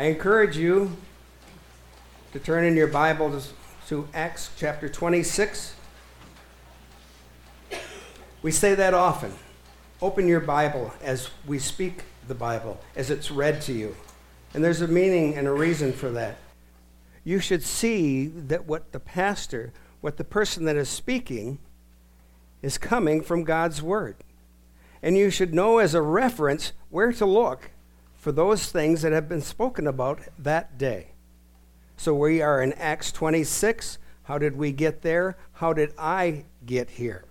I encourage you to turn in your Bible to Acts chapter 26. We say that often. Open your Bible as we speak the Bible, as it's read to you. And there's a meaning and a reason for that. You should see that what the pastor, what the person that is speaking, is coming from God's Word. And you should know as a reference where to look for those things that have been spoken about that day. So we are in Acts 26. How did we get there? How did I get here?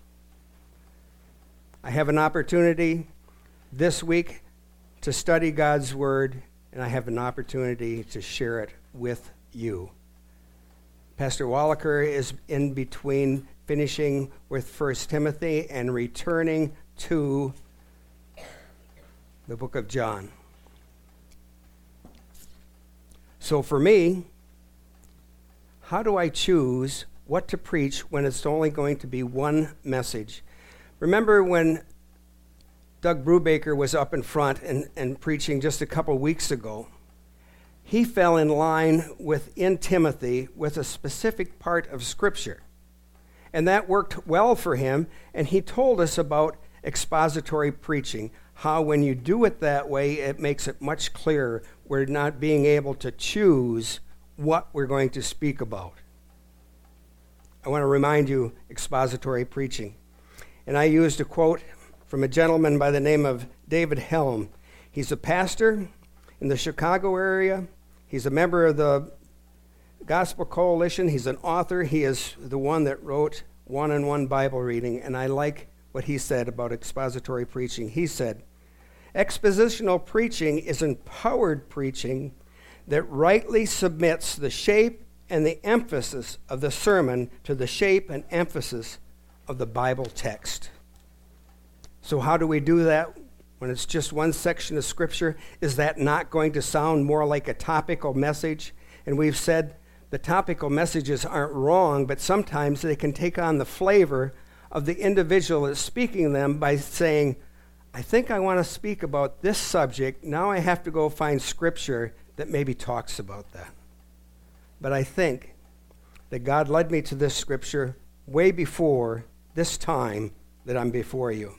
I have an opportunity this week to study God's Word, and I have an opportunity to share it with you. Pastor Wallaker is in between finishing with 1 Timothy and returning to the book of John. So for me, how do I choose what to preach when it's only going to be one message? Remember when Doug Brubaker was up in front and, and preaching just a couple weeks ago? He fell in line within Timothy with a specific part of Scripture. And that worked well for him, and he told us about expository preaching, how when you do it that way, it makes it much clearer. We're not being able to choose what we're going to speak about. I want to remind you expository preaching. And I used a quote from a gentleman by the name of David Helm. He's a pastor in the Chicago area. He's a member of the Gospel Coalition. He's an author. He is the one that wrote One on One Bible Reading. And I like what he said about expository preaching. He said, Expositional preaching is empowered preaching that rightly submits the shape and the emphasis of the sermon to the shape and emphasis of the Bible text. So, how do we do that when it's just one section of Scripture? Is that not going to sound more like a topical message? And we've said the topical messages aren't wrong, but sometimes they can take on the flavor of the individual that's speaking them by saying, I think I want to speak about this subject. Now I have to go find scripture that maybe talks about that. But I think that God led me to this scripture way before this time that I'm before you.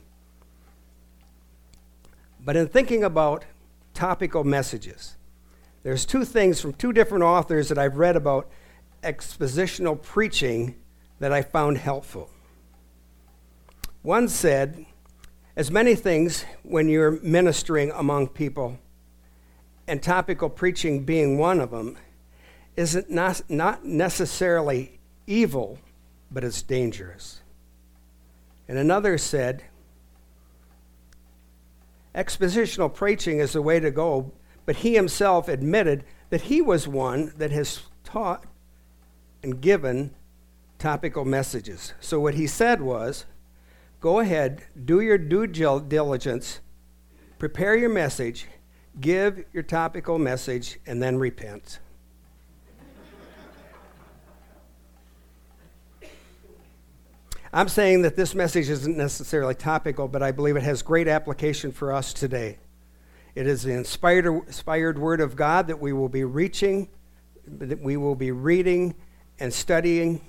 But in thinking about topical messages, there's two things from two different authors that I've read about expositional preaching that I found helpful. One said, as many things when you're ministering among people, and topical preaching being one of them, isn't not, not necessarily evil, but it's dangerous. And another said, expositional preaching is the way to go, but he himself admitted that he was one that has taught and given topical messages. So what he said was, go ahead, do your due diligence, prepare your message, give your topical message, and then repent. I'm saying that this message isn't necessarily topical, but I believe it has great application for us today. It is the inspired, inspired Word of God that we will be reaching, that we will be reading and studying,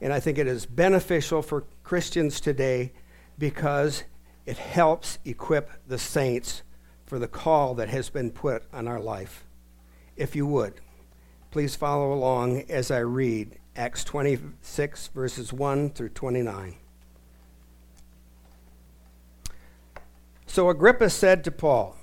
and I think it is beneficial for Christians today because it helps equip the saints for the call that has been put on our life. If you would, please follow along as I read Acts 26, verses 1 through 29. So Agrippa said to Paul,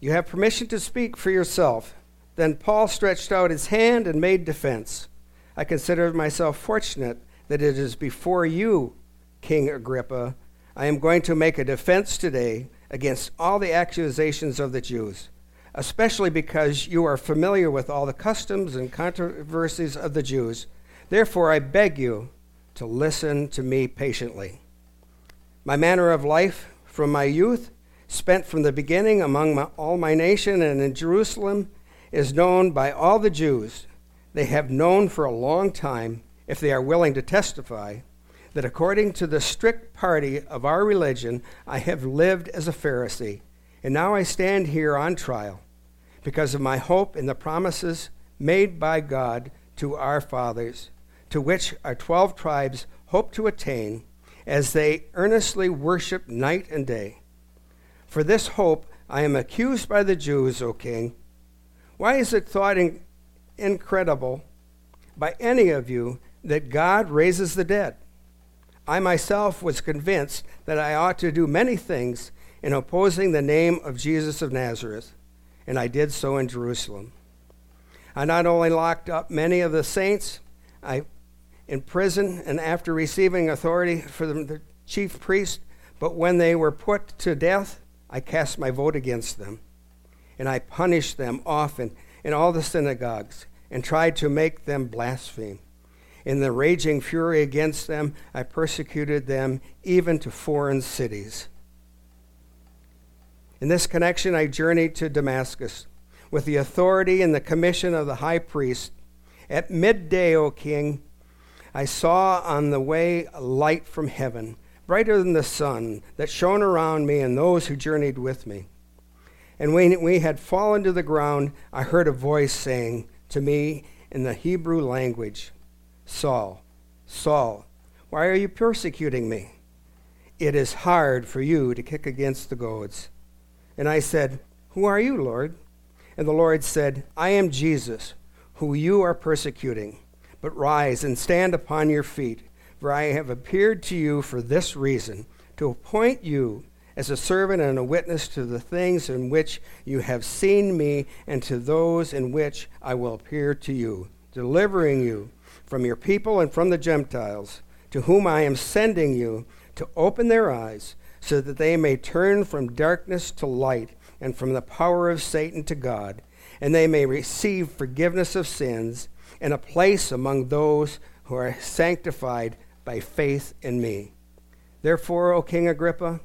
You have permission to speak for yourself. Then Paul stretched out his hand and made defense. I consider myself fortunate that it is before you King Agrippa, I am going to make a defense today against all the accusations of the Jews, especially because you are familiar with all the customs and controversies of the Jews. Therefore, I beg you to listen to me patiently. My manner of life from my youth, spent from the beginning among my, all my nation and in Jerusalem, is known by all the Jews. They have known for a long time, if they are willing to testify that according to the strict party of our religion, I have lived as a Pharisee, and now I stand here on trial. because of my hope in the promises made by God to our fathers, to which our twelve tribes hope to attain as they earnestly worship night and day. For this hope I am accused by the Jews, O king. Why is it thought in- incredible by any of you that God raises the dead? I myself was convinced that I ought to do many things in opposing the name of Jesus of Nazareth, and I did so in Jerusalem. I not only locked up many of the saints I, in prison and after receiving authority from the chief priest, but when they were put to death, I cast my vote against them. And I punished them often in all the synagogues and tried to make them blaspheme. In the raging fury against them, I persecuted them even to foreign cities. In this connection, I journeyed to Damascus with the authority and the commission of the high priest. At midday, O king, I saw on the way a light from heaven, brighter than the sun, that shone around me and those who journeyed with me. And when we had fallen to the ground, I heard a voice saying to me in the Hebrew language, Saul, Saul, why are you persecuting me? It is hard for you to kick against the goads. And I said, Who are you, Lord? And the Lord said, I am Jesus, who you are persecuting. But rise and stand upon your feet, for I have appeared to you for this reason, to appoint you as a servant and a witness to the things in which you have seen me, and to those in which I will appear to you, delivering you from your people and from the Gentiles, to whom I am sending you, to open their eyes, so that they may turn from darkness to light, and from the power of Satan to God, and they may receive forgiveness of sins and a place among those who are sanctified by faith in me. Therefore, O King Agrippa,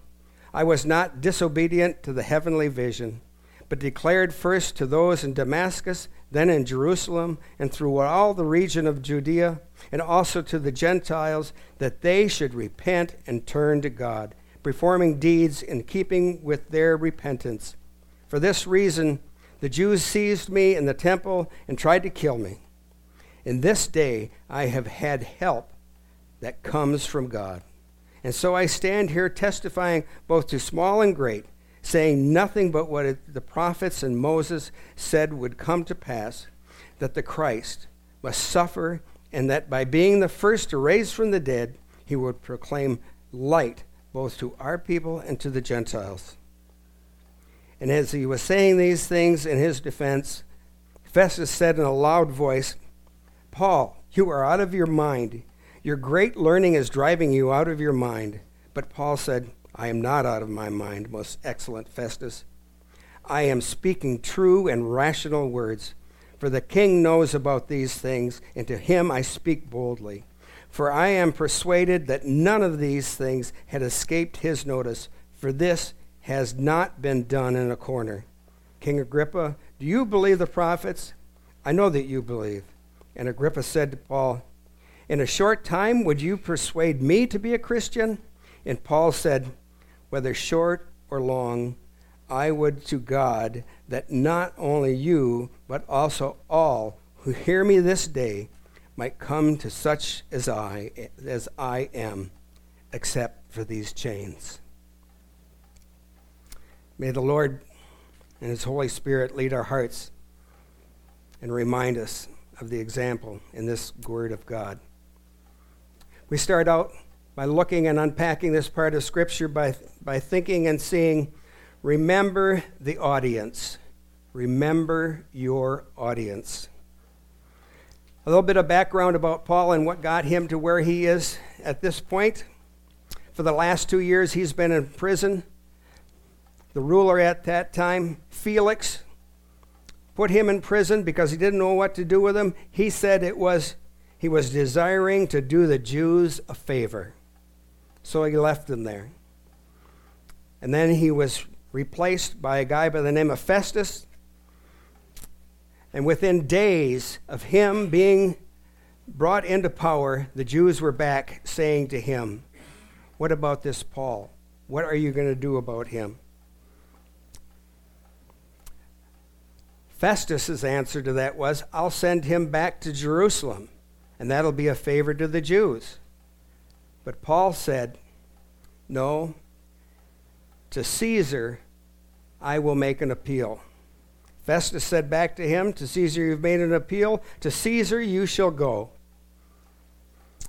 I was not disobedient to the heavenly vision, but declared first to those in Damascus then in Jerusalem and through all the region of Judea, and also to the Gentiles, that they should repent and turn to God, performing deeds in keeping with their repentance. For this reason, the Jews seized me in the temple and tried to kill me. In this day, I have had help that comes from God. And so I stand here testifying both to small and great saying nothing but what the prophets and Moses said would come to pass that the Christ must suffer, and that by being the first to raise from the dead, he would proclaim light both to our people and to the Gentiles. And as he was saying these things in his defense, Festus said in a loud voice, Paul, you are out of your mind. Your great learning is driving you out of your mind. But Paul said, I am not out of my mind, most excellent Festus. I am speaking true and rational words, for the king knows about these things, and to him I speak boldly. For I am persuaded that none of these things had escaped his notice, for this has not been done in a corner. King Agrippa, do you believe the prophets? I know that you believe. And Agrippa said to Paul, In a short time, would you persuade me to be a Christian? And Paul said, whether short or long, I would to God that not only you, but also all who hear me this day might come to such as I as I am, except for these chains. May the Lord and His Holy Spirit lead our hearts and remind us of the example in this Word of God. We start out by looking and unpacking this part of Scripture by, by thinking and seeing, remember the audience. Remember your audience. A little bit of background about Paul and what got him to where he is at this point. For the last two years, he's been in prison. The ruler at that time, Felix, put him in prison because he didn't know what to do with him. He said it was he was desiring to do the Jews a favor. So he left them there. And then he was replaced by a guy by the name of Festus. And within days of him being brought into power, the Jews were back saying to him, What about this Paul? What are you going to do about him? Festus's answer to that was, I'll send him back to Jerusalem, and that'll be a favor to the Jews. But Paul said, No, to Caesar I will make an appeal. Festus said back to him, To Caesar you've made an appeal, to Caesar you shall go.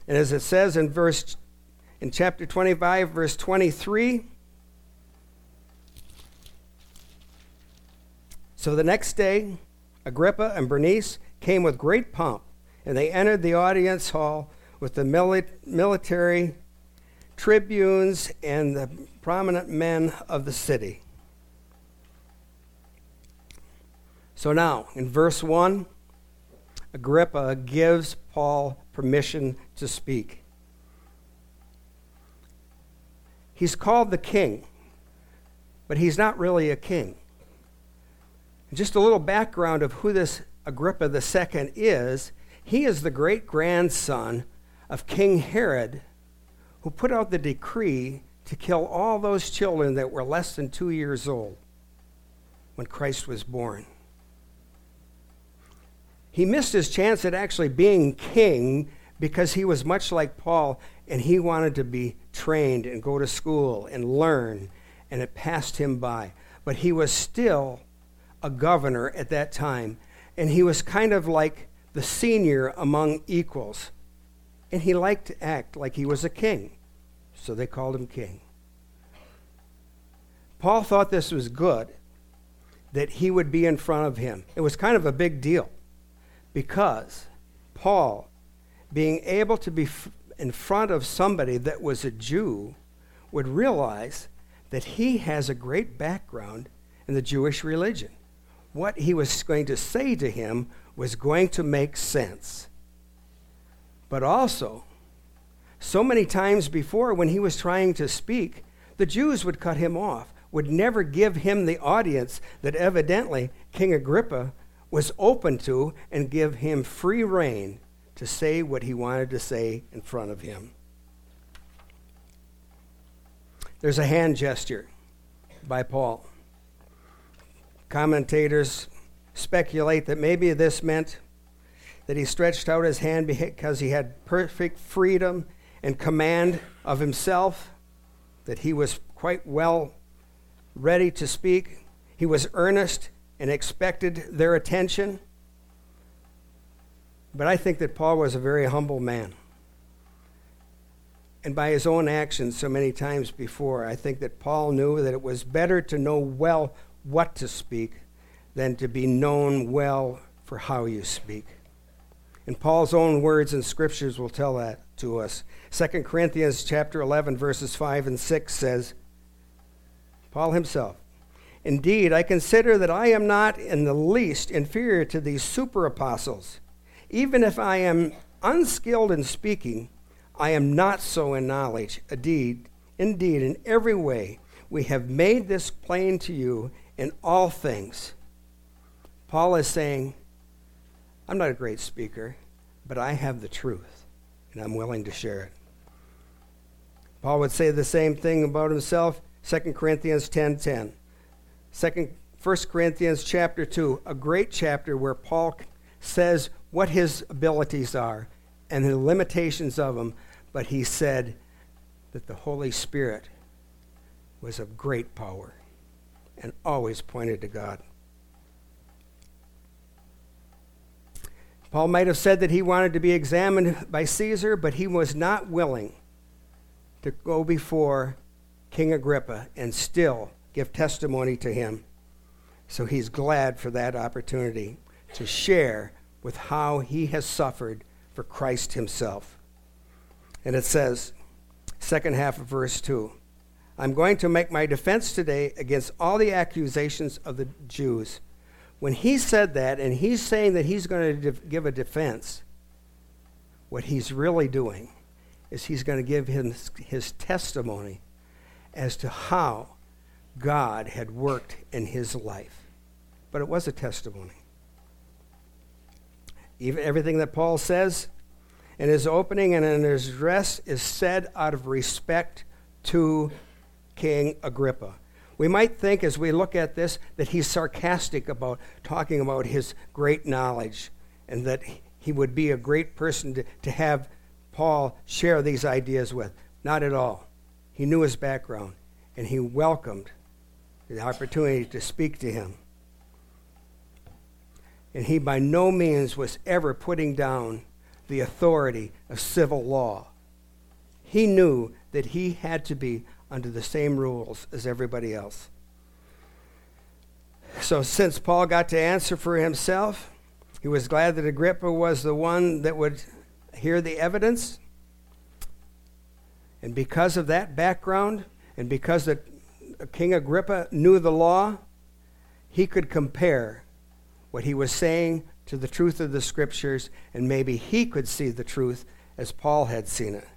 And as it says in verse in chapter 25 verse 23, So the next day, Agrippa and Bernice came with great pomp, and they entered the audience hall with the mili- military tribunes and the prominent men of the city. So now, in verse 1, Agrippa gives Paul permission to speak. He's called the king, but he's not really a king. Just a little background of who this Agrippa II is. He is the great grandson of King Herod, who put out the decree to kill all those children that were less than two years old when Christ was born. He missed his chance at actually being king because he was much like Paul and he wanted to be trained and go to school and learn, and it passed him by. But he was still a governor at that time, and he was kind of like the senior among equals. And he liked to act like he was a king, so they called him king. Paul thought this was good, that he would be in front of him. It was kind of a big deal because Paul, being able to be in front of somebody that was a Jew, would realize that he has a great background in the Jewish religion what he was going to say to him was going to make sense. But also, so many times before when he was trying to speak, the Jews would cut him off, would never give him the audience that evidently King Agrippa was open to and give him free rein to say what he wanted to say in front of him. There's a hand gesture by Paul. Commentators speculate that maybe this meant that he stretched out his hand because he had perfect freedom and command of himself, that he was quite well ready to speak. He was earnest and expected their attention. But I think that Paul was a very humble man. And by his own actions, so many times before, I think that Paul knew that it was better to know well what to speak than to be known well for how you speak. And Paul's own words and scriptures will tell that to us. 2 Corinthians chapter 11 verses 5 and 6 says Paul himself Indeed, I consider that I am not in the least inferior to these super apostles. Even if I am unskilled in speaking, I am not so in knowledge. Indeed, indeed, in every way we have made this plain to you in all things. Paul is saying, I'm not a great speaker, but I have the truth, and I'm willing to share it. Paul would say the same thing about himself, 2 Corinthians 10.10. 10. 1 Corinthians chapter 2, a great chapter where Paul says what his abilities are and the limitations of them, but he said that the Holy Spirit was of great power and always pointed to God. Paul might have said that he wanted to be examined by Caesar, but he was not willing to go before King Agrippa and still give testimony to him. So he's glad for that opportunity to share with how he has suffered for Christ himself. And it says, second half of verse 2 I'm going to make my defense today against all the accusations of the Jews. When he said that, and he's saying that he's going to def- give a defense, what he's really doing is he's going to give his, his testimony as to how God had worked in his life. But it was a testimony. Even everything that Paul says in his opening and in his address is said out of respect to King Agrippa. We might think as we look at this that he's sarcastic about talking about his great knowledge and that he would be a great person to, to have Paul share these ideas with. Not at all. He knew his background and he welcomed the opportunity to speak to him. And he by no means was ever putting down the authority of civil law. He knew that he had to be under the same rules as everybody else. So, since Paul got to answer for himself, he was glad that Agrippa was the one that would hear the evidence. And because of that background, and because the, King Agrippa knew the law, he could compare what he was saying to the truth of the scriptures, and maybe he could see the truth as Paul had seen it.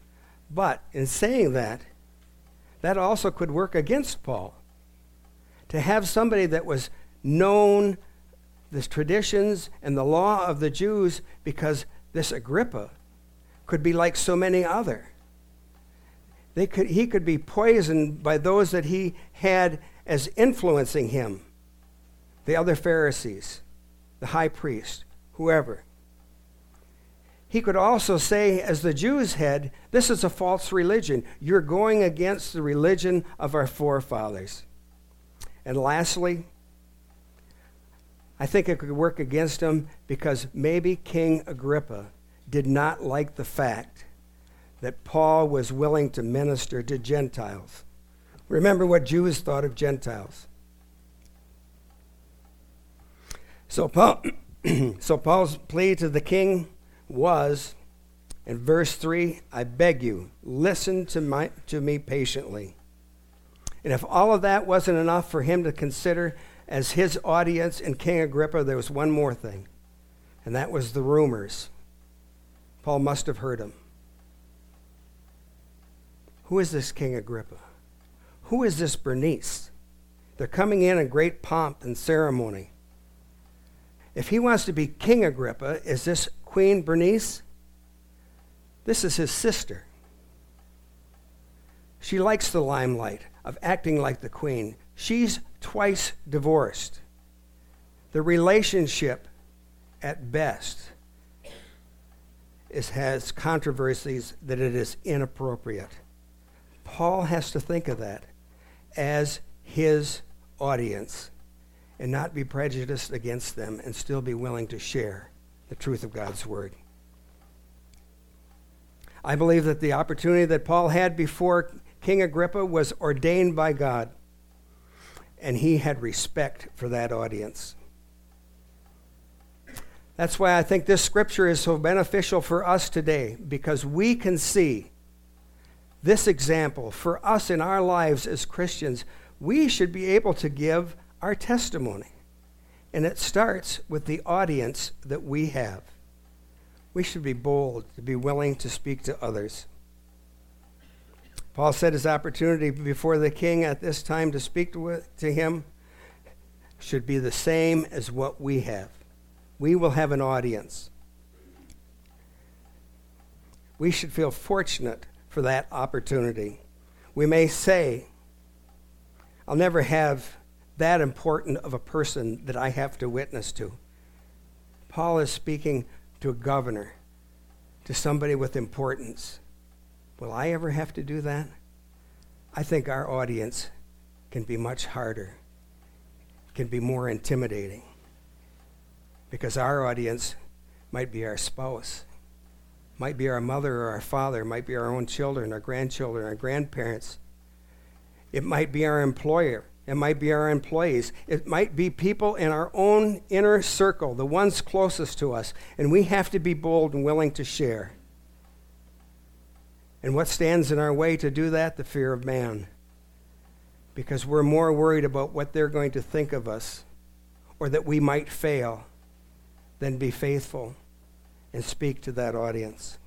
But in saying that, that also could work against Paul. To have somebody that was known the traditions and the law of the Jews because this Agrippa could be like so many other. They could, he could be poisoned by those that he had as influencing him the other Pharisees, the high priest, whoever. He could also say, as the Jews had, this is a false religion. You're going against the religion of our forefathers. And lastly, I think it could work against him because maybe King Agrippa did not like the fact that Paul was willing to minister to Gentiles. Remember what Jews thought of Gentiles. So, Paul, so Paul's plea to the king was, in verse 3, I beg you, listen to, my, to me patiently. And if all of that wasn't enough for him to consider as his audience in King Agrippa, there was one more thing, and that was the rumors. Paul must have heard them. Who is this King Agrippa? Who is this Bernice? They're coming in in great pomp and ceremony. If he wants to be King Agrippa, is this Queen Bernice? This is his sister. She likes the limelight of acting like the queen. She's twice divorced. The relationship, at best, is, has controversies that it is inappropriate. Paul has to think of that as his audience and not be prejudiced against them and still be willing to share the truth of God's word. I believe that the opportunity that Paul had before King Agrippa was ordained by God, and he had respect for that audience. That's why I think this scripture is so beneficial for us today, because we can see this example for us in our lives as Christians. We should be able to give our testimony. And it starts with the audience that we have. We should be bold to be willing to speak to others. Paul said his opportunity before the king at this time to speak to, to him should be the same as what we have. We will have an audience. We should feel fortunate for that opportunity. We may say, I'll never have that important of a person that I have to witness to. Paul is speaking to a governor, to somebody with importance. Will I ever have to do that? I think our audience can be much harder, can be more intimidating, because our audience might be our spouse, might be our mother or our father, might be our own children, our grandchildren, our grandparents. It might be our employer, it might be our employees. It might be people in our own inner circle, the ones closest to us. And we have to be bold and willing to share. And what stands in our way to do that? The fear of man. Because we're more worried about what they're going to think of us or that we might fail than be faithful and speak to that audience.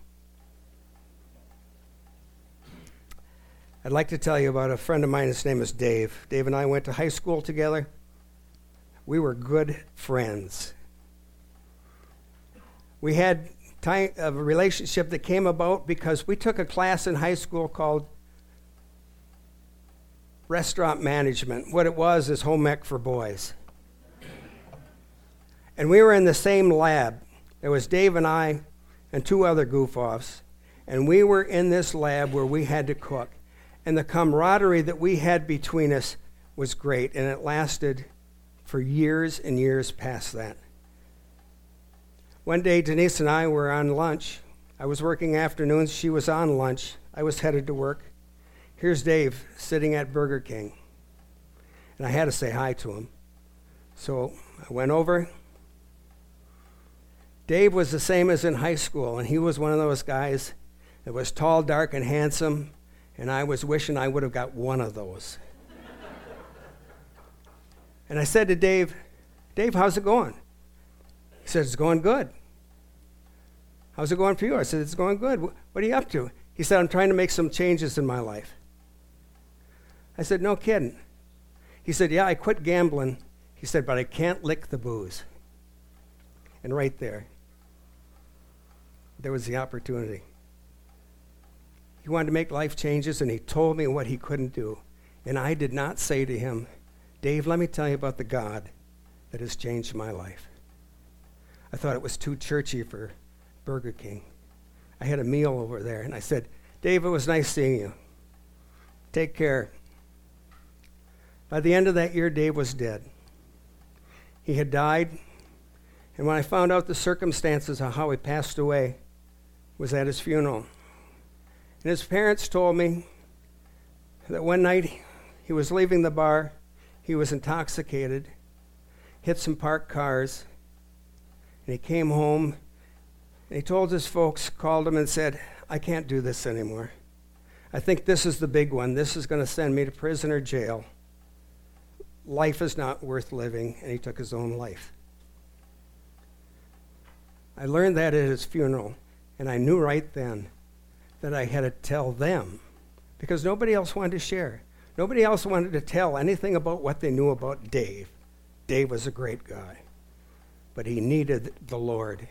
I'd like to tell you about a friend of mine. His name is Dave. Dave and I went to high school together. We were good friends. We had a relationship that came about because we took a class in high school called restaurant management. What it was is home ec for boys. And we were in the same lab. There was Dave and I and two other goof offs. And we were in this lab where we had to cook. And the camaraderie that we had between us was great. And it lasted for years and years past that. One day, Denise and I were on lunch. I was working afternoons. She was on lunch. I was headed to work. Here's Dave sitting at Burger King. And I had to say hi to him. So I went over. Dave was the same as in high school, and he was one of those guys that was tall, dark, and handsome, and I was wishing I would have got one of those. and I said to Dave, Dave, how's it going? He said, It's going good. How's it going for you? I said, It's going good. What are you up to? He said, I'm trying to make some changes in my life. I said, No kidding. He said, Yeah, I quit gambling. He said, But I can't lick the booze. And right there, there was the opportunity. He wanted to make life changes, and he told me what he couldn't do. And I did not say to him, Dave, let me tell you about the God that has changed my life. I thought it was too churchy for Burger King. I had a meal over there, and I said, Dave, it was nice seeing you. Take care. By the end of that year, Dave was dead. He had died, and when I found out the circumstances of how he passed away, was at his funeral. And his parents told me that one night he was leaving the bar, he was intoxicated, hit some parked cars, and he came home and he told his folks, called them and said, I can't do this anymore. I think this is the big one. This is going to send me to prison or jail life is not worth living, and he took his own life. I learned that at his funeral, and I knew right then that I had to tell them because nobody else wanted to share. Nobody else wanted to tell anything about what they knew about Dave. Dave was a great guy, but he needed the Lord,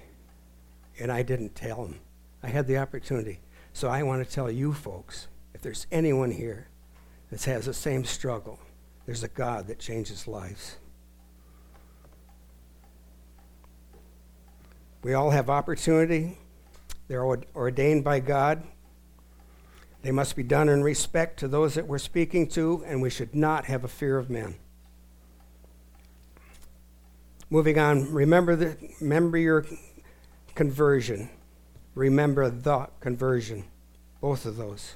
and I didn't tell him. I had the opportunity. So I want to tell you folks if there's anyone here that has the same struggle, there's a God that changes lives. We all have opportunity. They're ordained by God. They must be done in respect to those that we're speaking to, and we should not have a fear of men. Moving on, remember, the, remember your conversion. Remember the conversion. Both of those.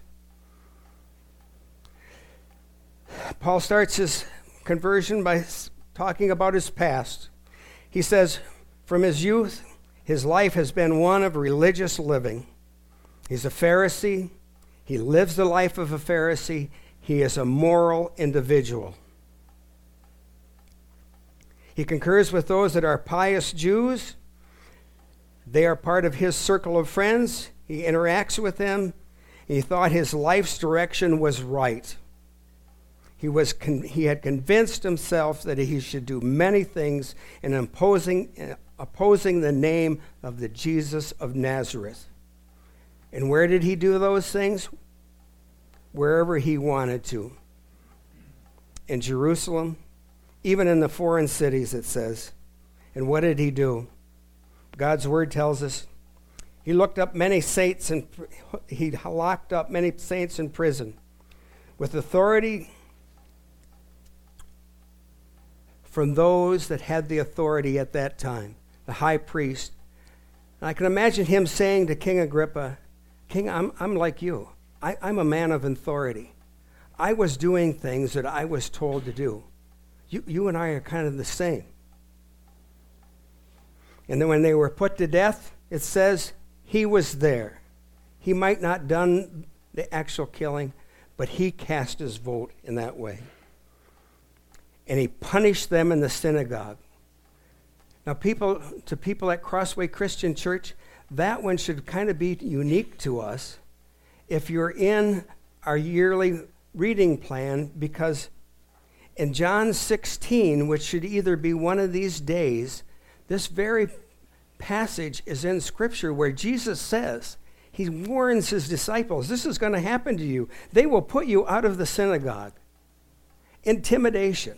Paul starts his conversion by talking about his past. He says, From his youth, his life has been one of religious living. He's a Pharisee. He lives the life of a Pharisee. He is a moral individual. He concurs with those that are pious Jews. They are part of his circle of friends. He interacts with them. He thought his life's direction was right. He, was con- he had convinced himself that he should do many things in imposing, uh, opposing the name of the Jesus of Nazareth. And where did he do those things? Wherever he wanted to. In Jerusalem, even in the foreign cities, it says. And what did he do? God's word tells us he looked up many saints and he locked up many saints in prison with authority from those that had the authority at that time, the high priest. And I can imagine him saying to King Agrippa, King, I'm, I'm like you. I, I'm a man of authority. I was doing things that I was told to do. You, you and I are kind of the same. And then when they were put to death, it says he was there. He might not done the actual killing, but he cast his vote in that way and he punished them in the synagogue. Now, people to people at Crossway Christian Church, that one should kind of be unique to us. If you're in our yearly reading plan, because in John 16, which should either be one of these days, this very passage is in Scripture where Jesus says, He warns His disciples, This is going to happen to you. They will put you out of the synagogue. intimidation.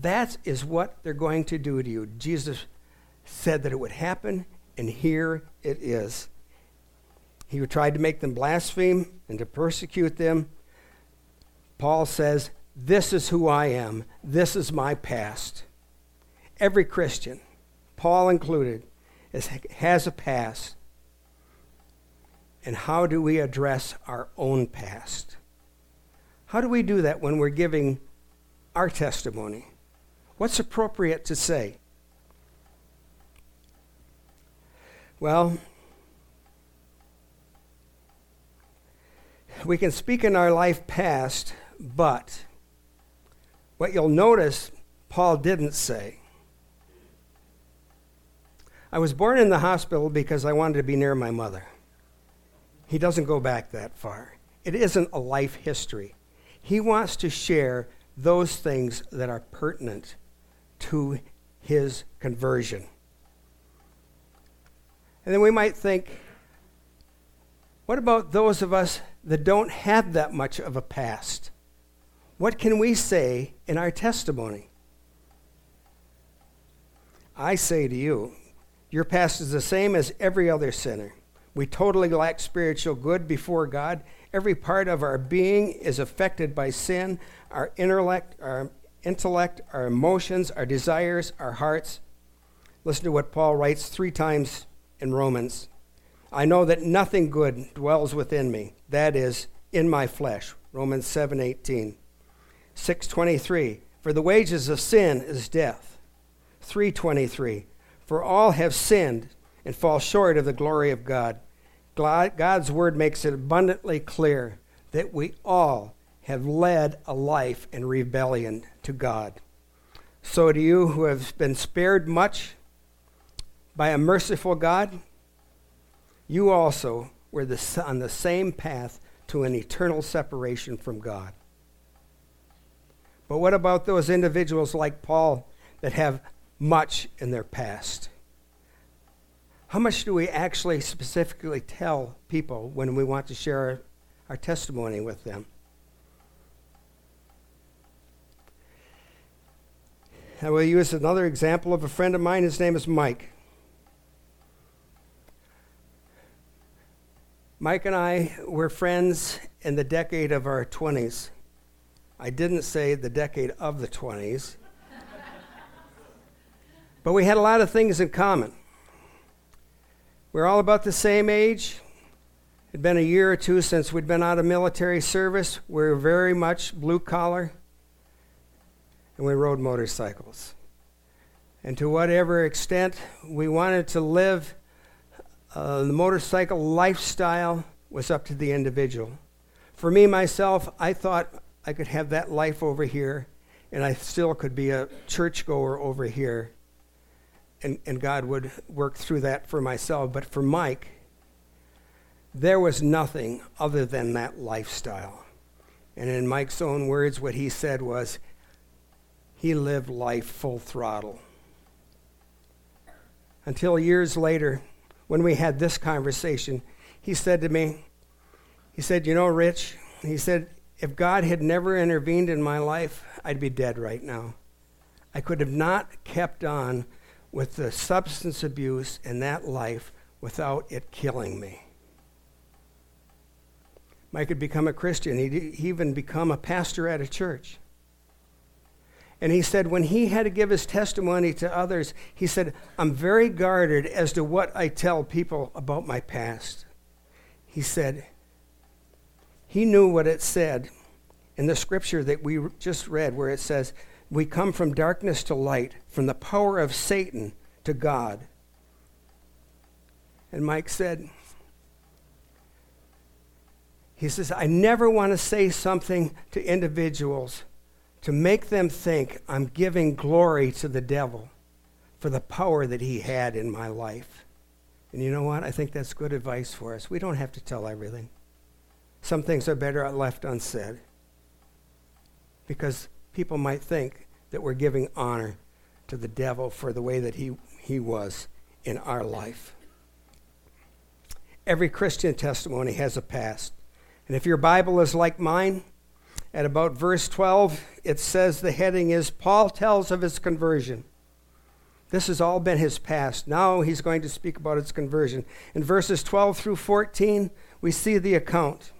That is what they're going to do to you. Jesus said that it would happen, and here it is. He tried to make them blaspheme and to persecute them. Paul says, This is who I am. This is my past. Every Christian, Paul included, is, has a past. And how do we address our own past? How do we do that when we're giving our testimony? What's appropriate to say? Well, we can speak in our life past, but what you'll notice Paul didn't say. I was born in the hospital because I wanted to be near my mother. He doesn't go back that far. It isn't a life history. He wants to share those things that are pertinent to his conversion. And then we might think, what about those of us that don't have that much of a past? What can we say in our testimony? I say to you, your past is the same as every other sinner. We totally lack spiritual good before God. Every part of our being is affected by sin. Our intellect, our intellect, our emotions, our desires, our hearts. Listen to what Paul writes three times in Romans. I know that nothing good dwells within me, that is, in my flesh. Romans 7:18. 6:23. For the wages of sin is death. 3:23. For all have sinned and fall short of the glory of God. God's word makes it abundantly clear that we all have led a life in rebellion to God. So, do you who have been spared much by a merciful God, you also were the, on the same path to an eternal separation from God. But what about those individuals like Paul that have much in their past? How much do we actually specifically tell people when we want to share our, our testimony with them? I will use another example of a friend of mine. His name is Mike. Mike and I were friends in the decade of our 20s. I didn't say the decade of the 20s, but we had a lot of things in common. We we're all about the same age. It had been a year or two since we'd been out of military service. We were very much blue collar, and we rode motorcycles. And to whatever extent we wanted to live uh, the motorcycle lifestyle was up to the individual. For me, myself, I thought I could have that life over here, and I still could be a churchgoer over here, and, and God would work through that for myself. But for Mike, there was nothing other than that lifestyle. And in Mike's own words, what he said was, he lived life full throttle. Until years later, when we had this conversation, he said to me, he said, You know, Rich, he said, if God had never intervened in my life, I'd be dead right now. I could have not kept on with the substance abuse in that life without it killing me. Mike had become a Christian. He'd even become a pastor at a church. And he said, when he had to give his testimony to others, he said, I'm very guarded as to what I tell people about my past. He said, he knew what it said in the scripture that we just read, where it says, We come from darkness to light, from the power of Satan to God. And Mike said, He says, I never want to say something to individuals to make them think I'm giving glory to the devil for the power that he had in my life. And you know what? I think that's good advice for us. We don't have to tell everything. Some things are better left unsaid because people might think that we're giving honor to the devil for the way that he, he was in our life. Every Christian testimony has a past. And if your Bible is like mine, At about verse 12, it says the heading is Paul tells of his conversion. This has all been his past. Now he's going to speak about his conversion. In verses 12 through 14, we see the account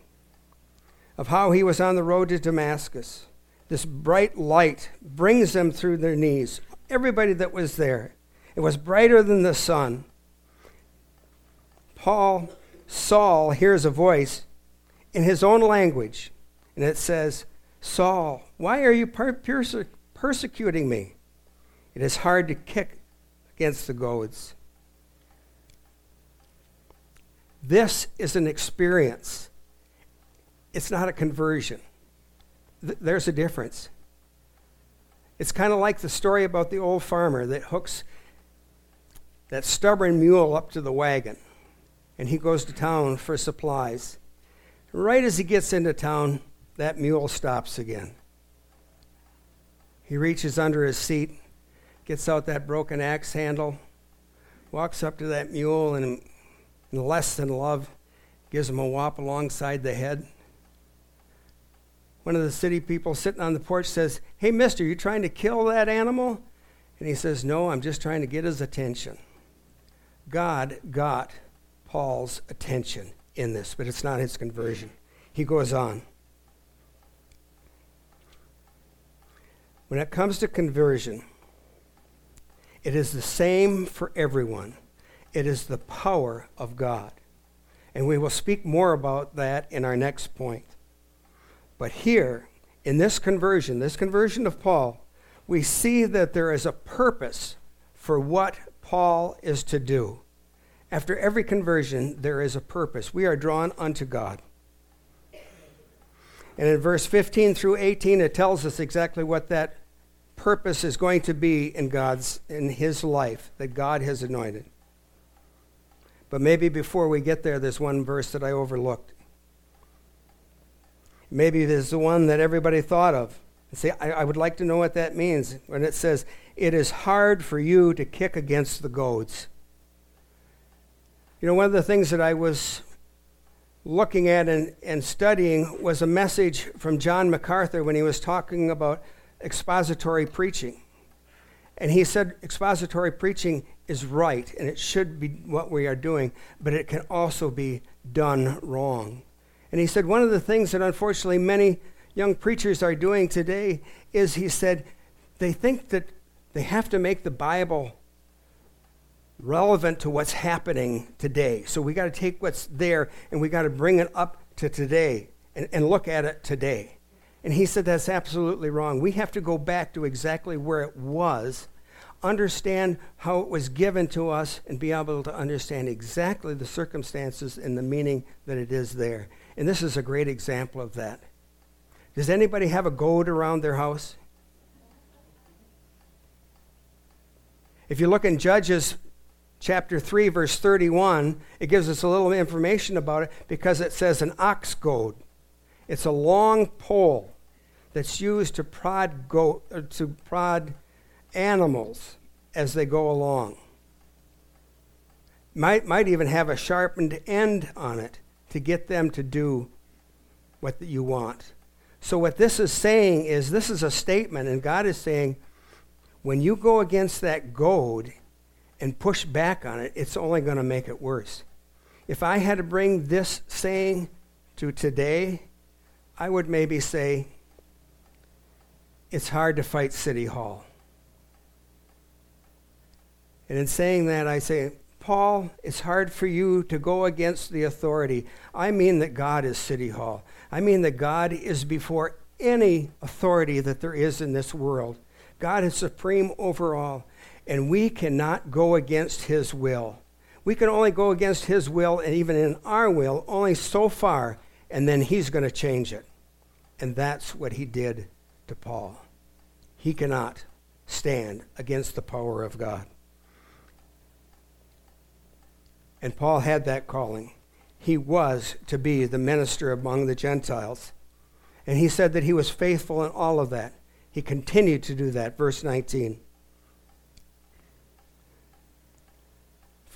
of how he was on the road to Damascus. This bright light brings them through their knees. Everybody that was there. It was brighter than the sun. Paul, Saul, hears a voice in his own language, and it says, Saul, why are you perse- persecuting me? It is hard to kick against the goads. This is an experience. It's not a conversion. Th- there's a difference. It's kind of like the story about the old farmer that hooks that stubborn mule up to the wagon and he goes to town for supplies. Right as he gets into town, that mule stops again. He reaches under his seat, gets out that broken axe handle, walks up to that mule, and in less than love, gives him a whop alongside the head. One of the city people sitting on the porch says, Hey, mister, you trying to kill that animal? And he says, No, I'm just trying to get his attention. God got Paul's attention in this, but it's not his conversion. He goes on. When it comes to conversion, it is the same for everyone. It is the power of God. And we will speak more about that in our next point. But here, in this conversion, this conversion of Paul, we see that there is a purpose for what Paul is to do. After every conversion, there is a purpose. We are drawn unto God. And in verse 15 through 18, it tells us exactly what that purpose is going to be in God's in his life that God has anointed. But maybe before we get there, there's one verse that I overlooked. Maybe there's the one that everybody thought of. See, I, I would like to know what that means when it says, It is hard for you to kick against the goads. You know, one of the things that I was looking at and, and studying was a message from John MacArthur when he was talking about expository preaching. And he said expository preaching is right and it should be what we are doing, but it can also be done wrong. And he said one of the things that unfortunately many young preachers are doing today is he said they think that they have to make the Bible relevant to what's happening today. So we got to take what's there and we got to bring it up to today and, and look at it today. And he said that's absolutely wrong. We have to go back to exactly where it was, understand how it was given to us, and be able to understand exactly the circumstances and the meaning that it is there. And this is a great example of that. Does anybody have a goad around their house? If you look in Judges chapter 3, verse 31, it gives us a little information about it because it says an ox goad. It's a long pole that's used to prod, go, uh, to prod animals as they go along. Might, might even have a sharpened end on it to get them to do what you want. So, what this is saying is this is a statement, and God is saying, when you go against that goad, and push back on it, it's only going to make it worse. If I had to bring this saying to today, I would maybe say, it's hard to fight City Hall. And in saying that, I say, Paul, it's hard for you to go against the authority. I mean that God is City Hall. I mean that God is before any authority that there is in this world. God is supreme over all and we cannot go against his will. We can only go against his will, and even in our will, only so far, and then he's going to change it. And that's what he did to Paul. He cannot stand against the power of God. And Paul had that calling. He was to be the minister among the Gentiles. And he said that he was faithful in all of that. He continued to do that. Verse 19.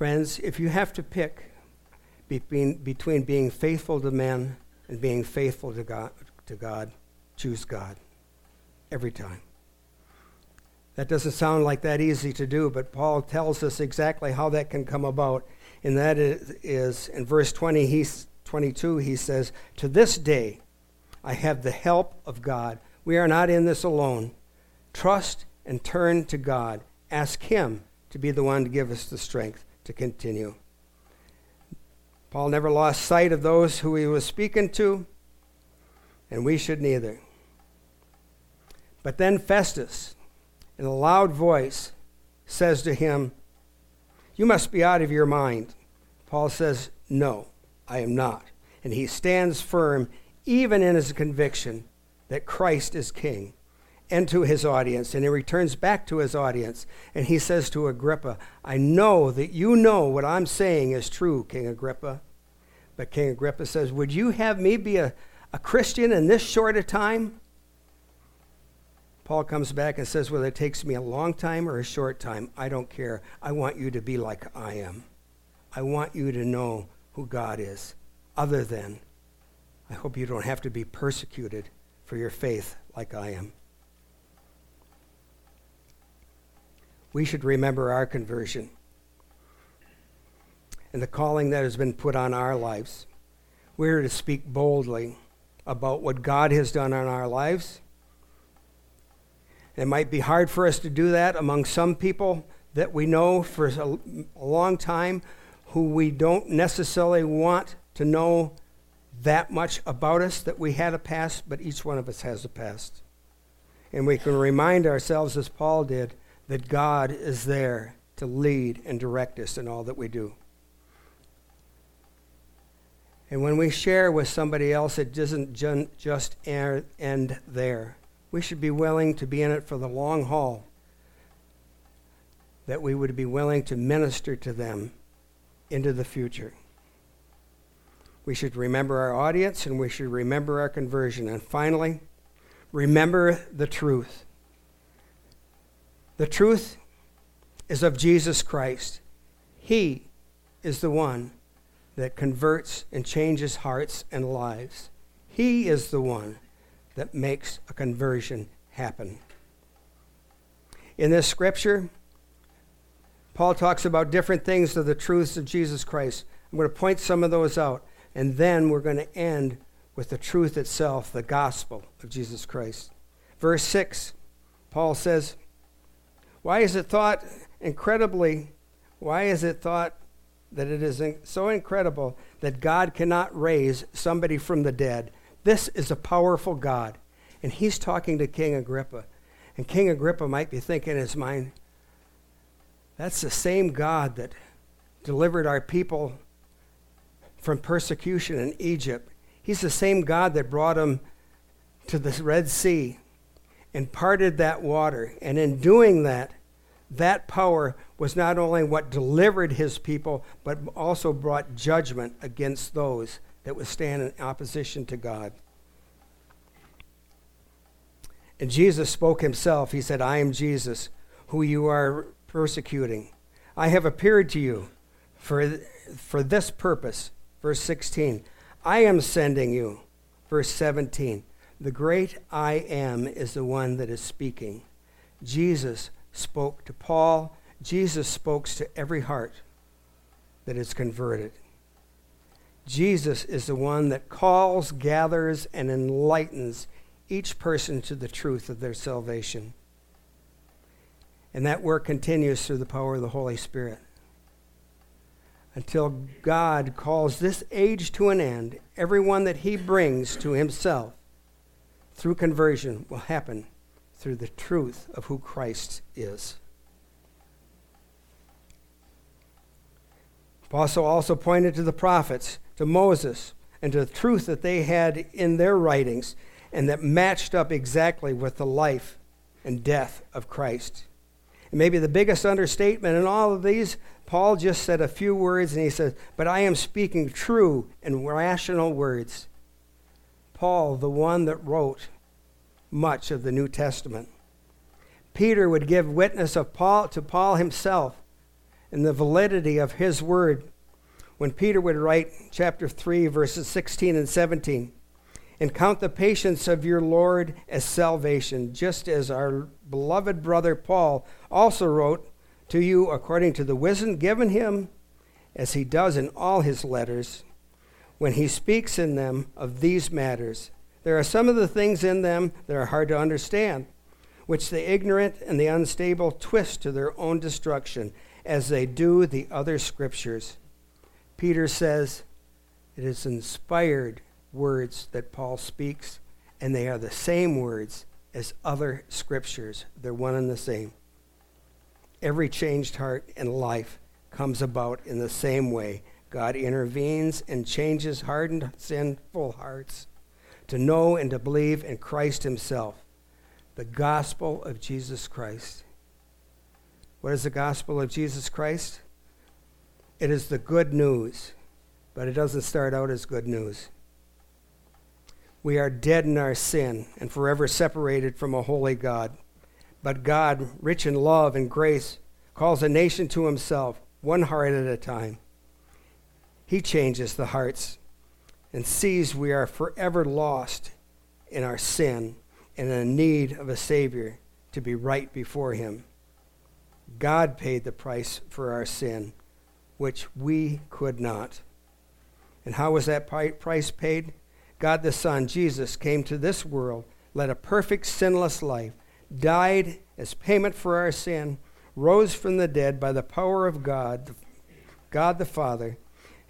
Friends, if you have to pick between, between being faithful to men and being faithful to God, to God, choose God. Every time. That doesn't sound like that easy to do, but Paul tells us exactly how that can come about. And that is, in verse 20, he's, 22, he says, To this day I have the help of God. We are not in this alone. Trust and turn to God. Ask Him to be the one to give us the strength to continue. Paul never lost sight of those who he was speaking to, and we should neither. But then Festus, in a loud voice, says to him, You must be out of your mind. Paul says, No, I am not. And he stands firm, even in his conviction that Christ is king, and to his audience. And he returns back to his audience, and he says to Agrippa, I know that you know what I'm saying is true, King Agrippa. But King Agrippa says, Would you have me be a, a Christian in this short a time? Paul comes back and says, Whether it takes me a long time or a short time, I don't care. I want you to be like I am. I want you to know who God is, other than I hope you don't have to be persecuted for your faith like I am. We should remember our conversion and the calling that has been put on our lives. We're to speak boldly about what God has done in our lives it might be hard for us to do that among some people that we know for a, long time who we don't necessarily want to know that much about us that we had a past, but each one of us has a past. And we can remind ourselves, as Paul did, that God is there to lead and direct us in all that we do. And when we share with somebody else, it doesn't just end there we should be willing to be in it for the long haul, that we would be willing to minister to them into the future. We should remember our audience and we should remember our conversion. And finally, remember the truth. The truth is of Jesus Christ. He is the one that converts and changes hearts and lives. He is the one that makes a conversion happen. In this scripture, Paul talks about different things of the truths of Jesus Christ. I'm going to point some of those out, and then we're going to end with the truth itself, the gospel of Jesus Christ. Verse 6, Paul says, Why is it thought incredibly, why is it thought that it is so incredible that God cannot raise somebody from the dead? This is a powerful God. And he's talking to King Agrippa. And King Agrippa might be thinking in his mind, that's the same God that delivered our people from persecution in Egypt. He's the same God that brought them to the Red Sea and parted that water. And in doing that, that power was not only what delivered his people, but also brought judgment against those that would stand in opposition to God. And Jesus spoke himself. He said, I am Jesus, who you are persecuting. I have appeared to you for, for this purpose. Verse 16. I am sending you. Verse 17. The great I am is the one that is speaking. Jesus spoke to Paul. Jesus spoke to every heart that is converted. Jesus is the one that calls, gathers, and enlightens each person to the truth of their salvation. And that work continues through the power of the Holy Spirit. Until God calls this age to an end, everyone that he brings to himself through conversion will happen through the truth of who Christ is. Apostle also pointed to the prophets to Moses and to the truth that they had in their writings and that matched up exactly with the life and death of Christ. And maybe the biggest understatement in all of these, Paul just said a few words and he says, But I am speaking true and rational words. Paul, the one that wrote much of the New Testament. Peter would give witness of Paul to Paul himself and the validity of his word when Peter would write chapter 3, verses 16 and 17. and count the patience of your Lord as salvation, just as our beloved brother Paul also wrote to you according to the wisdom given him, as he does in all his letters, when he speaks in them of these matters. There are some of the things in them that are hard to understand, which the ignorant and the unstable twist to their own destruction, as they do the other scriptures. Peter says, It is inspired words that Paul speaks, and they are the same words as other scriptures. They're one and the same. Every changed heart and life comes about in the same way. God intervenes and changes hardened, sinful hearts to know and to believe in Christ Himself, the gospel of Jesus Christ. What is the gospel of Jesus Christ? It is the good news, but it doesn't start out as good news. We are dead in our sin and forever separated from a holy God. But God, rich in love and grace, calls a nation to himself, one heart at a time. He changes the hearts and sees we are forever lost in our sin and in need of a Savior to be right before Him. God paid the price for our sin, which we could not. And how was that price paid? God the Son, Jesus, came to this world, led a perfect, sinless life, died as payment for our sin, rose from the dead by the power of God, God the Father,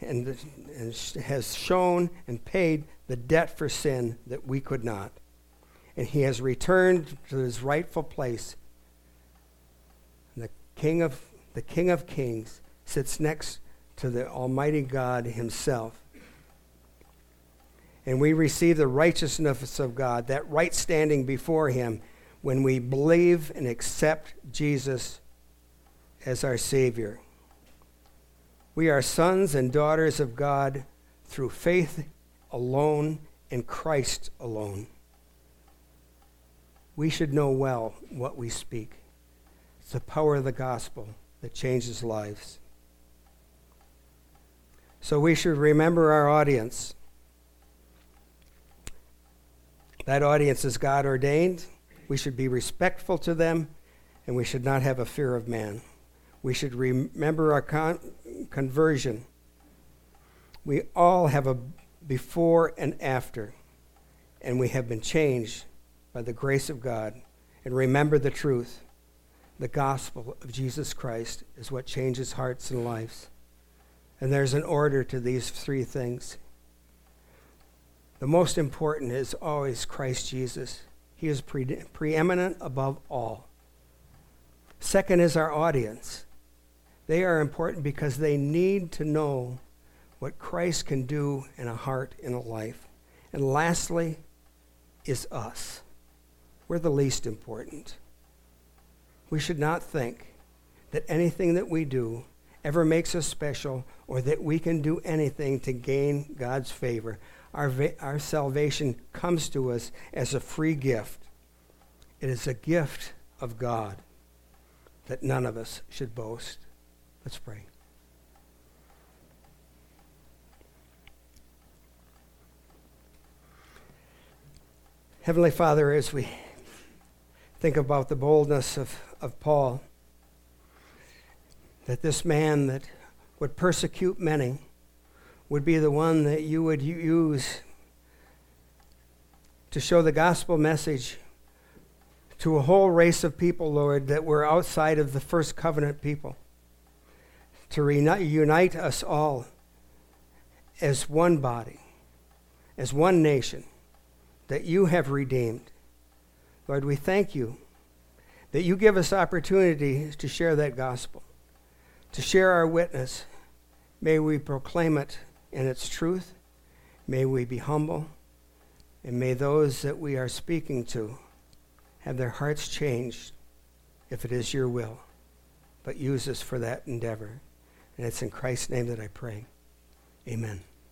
and, and has shown and paid the debt for sin that we could not. And he has returned to his rightful place. The King of the King of Kings sits next to the Almighty God himself and we receive the righteousness of God, that right standing before Him, when we believe and accept Jesus as our Savior. We are sons and daughters of God through faith alone in Christ alone. We should know well what we speak. It's the power of the gospel that changes lives. So we should remember our audience. That audience is God ordained. We should be respectful to them, and we should not have a fear of man. We should remember our con- conversion. We all have a before and after, and we have been changed by the grace of God. And remember the truth the gospel of Jesus Christ is what changes hearts and lives. And there's an order to these three things. The most important is always Christ Jesus. He is pre- preeminent above all. Second is our audience. They are important because they need to know what Christ can do in a heart, in a life. And lastly, is us. We're the least important. We should not think that anything that we do ever makes us special or that we can do anything to gain God's favor. Our, va- our salvation comes to us as a free gift. It is a gift of God that none of us should boast. Let's pray. Heavenly Father, as we think about the boldness of, of Paul, that this man that would persecute many, would be the one that you would use to show the gospel message to a whole race of people, Lord, that were outside of the first covenant people, to reunite, us all as one body, as one nation that you have redeemed. Lord, we thank you that you give us opportunity to share that gospel, to share our witness. May we proclaim it in its truth. May we be humble, and may those that we are speaking to have their hearts changed if it is your will. But use us for that endeavor. And it's in Christ's name that I pray. Amen.